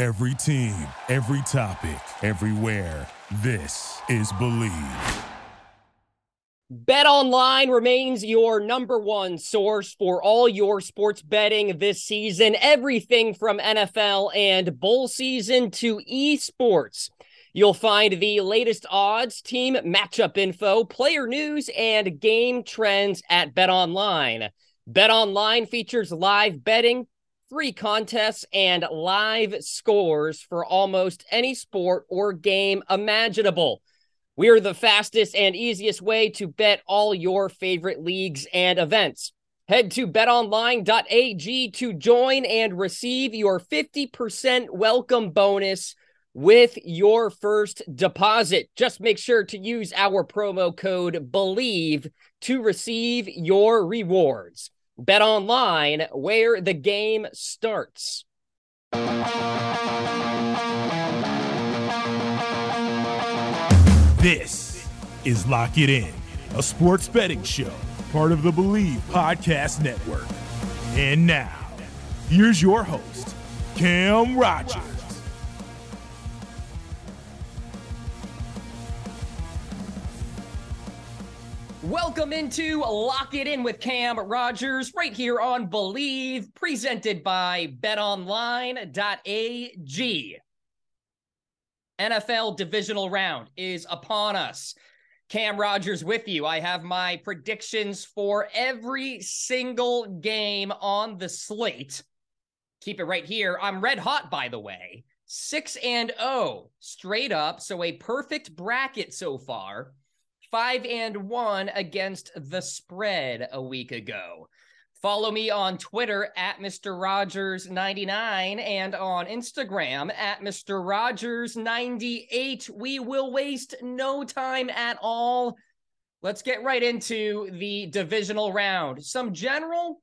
Every team, every topic, everywhere. This is Bleav. Bet Online remains your number one source for all your sports betting this season. Everything from NFL and bowl season to esports. You'll find the latest odds, team matchup info, player news, and game trends at Bet Online. Bet Online features live betting, free contests, and live scores for almost any sport or game imaginable. We are the fastest and easiest way to bet all your favorite leagues and events. Head to betonline.ag to join and receive your 50% welcome bonus with your first deposit. Just make sure to use our promo code BLEAV to receive your rewards. Bet online where the game starts. This is Lock It In, a sports betting show, part of the Bleav Podcast Network. And now, here's your host, Cam Rogers. Welcome into Lock It In with Cam Rogers right here on Bleav, presented by betonline.ag. NFL divisional round is upon us. Cam Rogers with you. I have my predictions for every single game on the slate. Keep it right here. I'm red hot, by the way. 6 and 0 straight up. So a perfect bracket so far five and one against the spread a week ago. Follow me on Twitter at Mr. Rogers99 and on Instagram at Mr. Rogers98. We will waste no time at all. Let's get right into the divisional round. Some general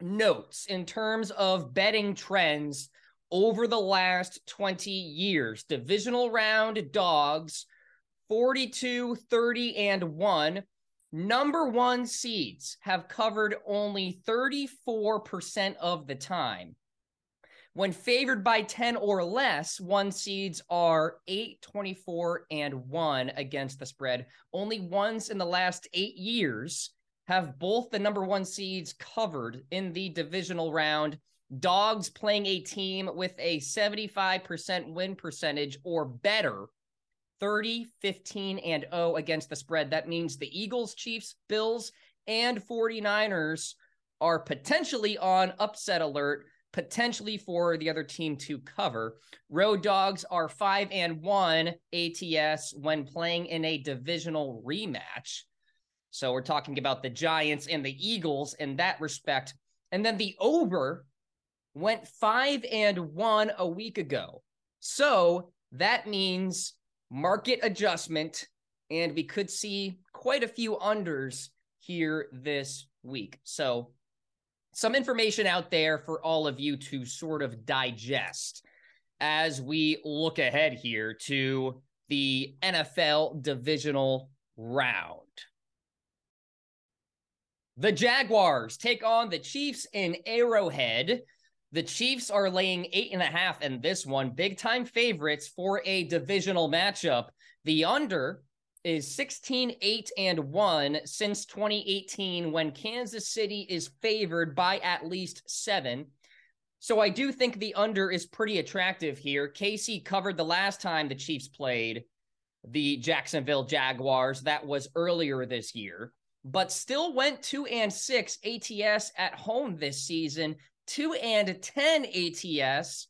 notes in terms of betting trends over the last 20 years. Divisional round dogs 42, 30, and 1. Number one seeds have covered only 34% of the time. When favored by 10 or less, one seeds are 8, 24, and 1 against the spread. Only once in the last eight years have both the number one seeds covered in the divisional round. Dogs playing a team with a 75% win percentage or better 30, 15, and 0 against the spread. That means the Eagles, Chiefs, Bills, and 49ers are potentially on upset alert, potentially for the other team to cover. Road Dogs are 5 and 1 ATS when playing in a divisional rematch. So we're talking about the Giants and the Eagles in that respect. And then the over went 5 and 1 a week ago. So that means market adjustment, and we could see quite a few unders here this week. So, some information out there for all of you to sort of digest as we look ahead here to the NFL divisional round. The Jaguars take on the Chiefs in Arrowhead. The Chiefs are laying eight and a half in this one, big time favorites for a divisional matchup. The under is 16, 8, and 1 since 2018 when Kansas City is favored by at least seven. So I do think the under is pretty attractive here. KC covered the last time the Chiefs played the Jacksonville Jaguars. That was earlier this year, but still went two and six ATS at home this season 2 and 10 ATS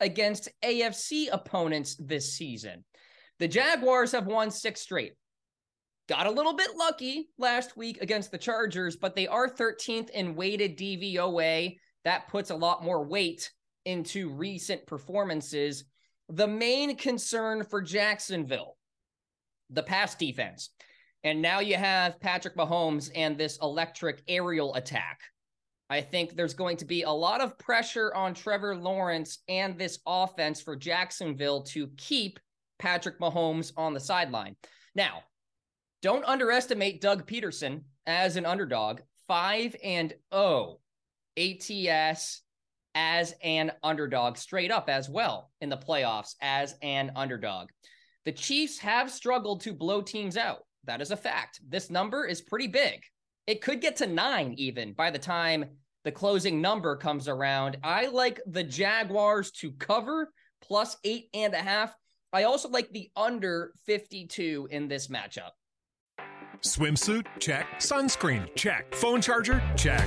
against AFC opponents this season. The Jaguars have won six straight. Got a little bit lucky last week against the Chargers, but they are 13th in weighted DVOA. That puts a lot more weight into recent performances. The main concern for Jacksonville, the pass defense. And now you have Patrick Mahomes and this electric aerial attack. I think there's going to be a lot of pressure on Trevor Lawrence and this offense for Jacksonville to keep Patrick Mahomes on the sideline. Now, don't underestimate Doug Pederson as an underdog. 5 and 0 ATS as an underdog, straight up as well in the playoffs as an underdog. The Chiefs have struggled to blow teams out. That is a fact. This number is pretty big. It could get to nine even by the time the closing number comes around. I like the Jaguars to cover plus eight and a half. I also like the under 52 in this matchup. Swimsuit? Check. Sunscreen? Check. Phone charger? Check.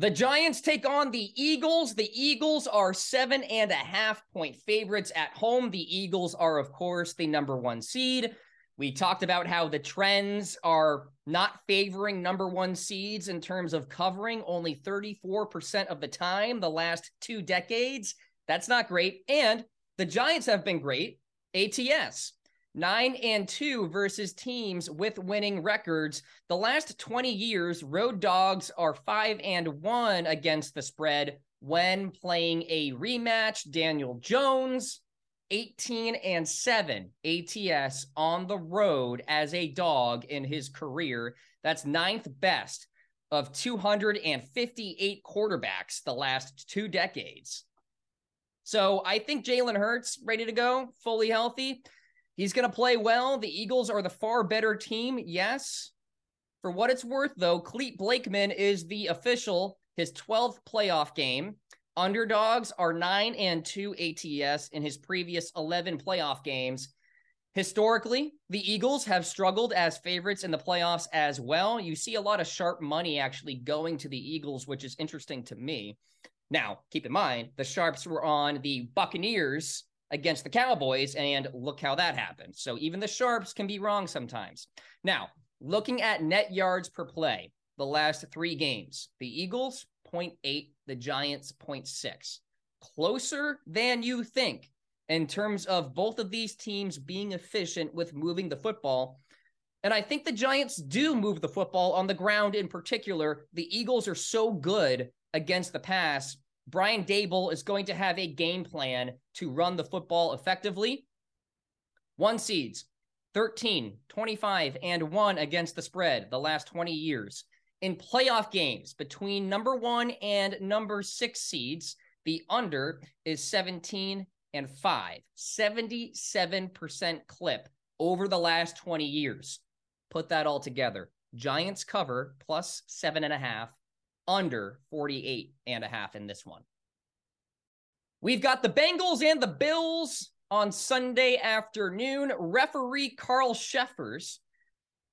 The Giants take on the Eagles. The Eagles are seven and a half point favorites at home. The Eagles are, of course, the number one seed. We talked about how the trends are not favoring number one seeds in terms of covering only 34% of the time the last two decades. That's not great. And the Giants have been great. ATS, nine and two versus teams with winning records. The last 20 years, road dogs are five and one against the spread when playing a rematch. Daniel Jones, 18 and 7 ATS on the road as a dog in his career. That's ninth best of 258 quarterbacks the last two decades. So I think Jalen Hurts ready to go, fully healthy. He's going to play well. The Eagles are the far better team. Yes. For what it's worth, though, Clete Blakeman is the official, his 12th playoff game. Underdogs are 9 and 2 ATS in his previous 11 playoff games. Historically, the Eagles have struggled as favorites in the playoffs as well. You see a lot of sharp money actually going to the Eagles, which is interesting to me. Now, keep in mind, the Sharps were on the Buccaneers against the Cowboys, and look how that happened. So even the Sharps can be wrong sometimes. Now, looking at net yards per play, the last three games, the Eagles 0.8, the Giants 0.6. Closer than you think in terms of both of these teams being efficient with moving the football. And I think the Giants do move the football on the ground in particular. The Eagles are so good against the pass Brian Daboll is going to have a game plan to run the football effectively. One seeds 13, 25, and 1 against the spread the last 20 years. In playoff games between number one and number six seeds, the under is 17 and 5, 77% clip over the last 20 years. Put that all together. Giants cover plus seven and a half under 48 and a half in this one. We've got the Bengals and the Bills on Sunday afternoon. Referee Carl Cheffers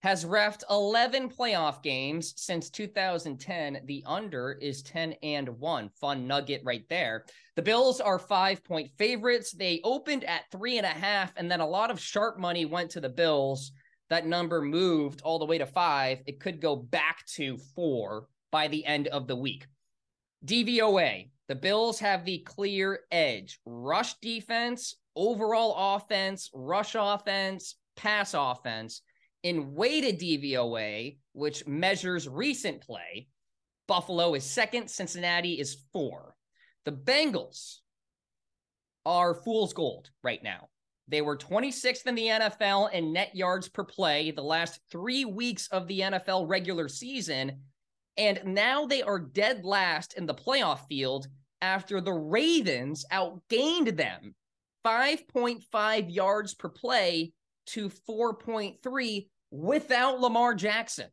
has refed 11 playoff games since 2010. The under is 10 and 1. Fun nugget right there. The Bills are five point favorites. They opened at three and a half, and then a lot of sharp money went to the Bills. That number moved all the way to five. It could go back to four by the end of the week. DVOA, the Bills have the clear edge. Rush defense, overall offense, rush offense, pass offense. In weighted DVOA, which measures recent play, Buffalo is second, Cincinnati is four. The Bengals are fool's gold right now. They were 26th in the NFL in net yards per play the last three weeks of the NFL regular season and now they are dead last in the playoff field after the Ravens outgained them 5.5 yards per play to 4.3 without Lamar Jackson.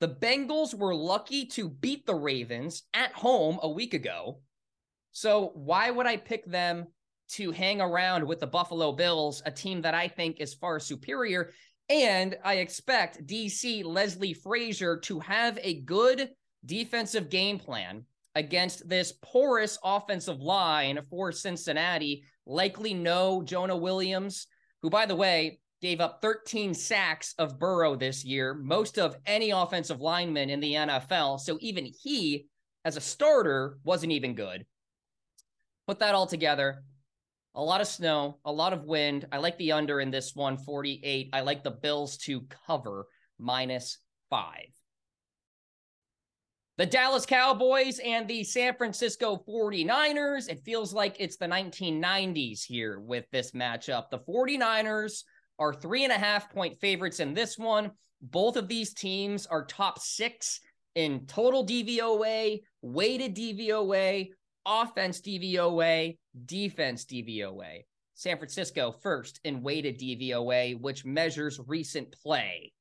The Bengals were lucky to beat the Ravens at home a week ago. So why would I pick them to hang around with the Buffalo Bills, a team that I think is far superior. And I expect DC Leslie Frazier to have a good defensive game plan against this porous offensive line for Cincinnati. Likely no Jonah Williams, who, by the way, gave up 13 sacks of Burrow this year, most of any offensive lineman in the NFL. So even he, as a starter, wasn't even good. Put that all together. A lot of snow, a lot of wind. I like the under in this one, 48. I like the Bills to cover minus five. The Dallas Cowboys and the San Francisco 49ers. It feels like it's the 1990s here with this matchup. The 49ers are three and a half point favorites in this one. Both of these teams are top six in total DVOA, weighted DVOA, offense DVOA, defense DVOA. San Francisco first in weighted DVOA, which measures recent play.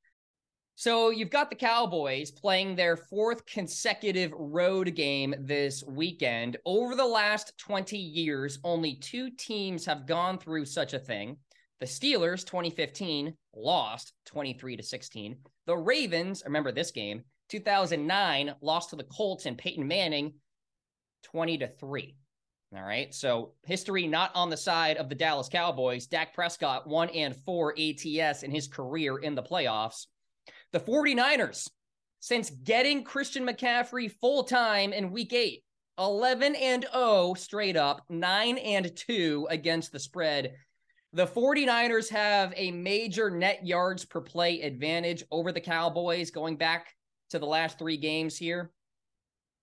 So you've got the Cowboys playing their fourth consecutive road game this weekend. Over the last 20 years, only two teams have gone through such a thing. The Steelers 2015 lost 23 to 16. The Ravens, remember this game, 2009 lost to the Colts and Peyton Manning 20 to 3. All right. So history not on the side of the Dallas Cowboys. Dak Prescott 1 and 4 ATS in his career in the playoffs. The 49ers, since getting Christian McCaffrey full time in week eight, 11 and 0 straight up, 9 and 2 against the spread. The 49ers have a major net yards per play advantage over the Cowboys going back to the last three games here.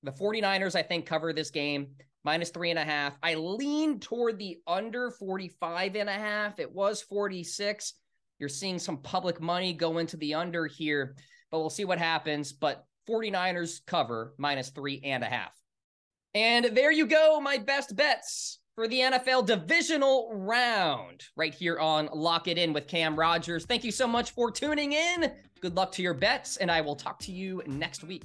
The 49ers, I think, cover this game minus three and a half. I lean toward the under 45 and a half. It was 46. You're seeing some public money go into the under here, but we'll see what happens. But 49ers cover minus three and a half. And there you go, my best bets for the NFL divisional round right here on Lock It In with Cam Rogers. Thank you so much for tuning in. Good luck to your bets, and I will talk to you next week.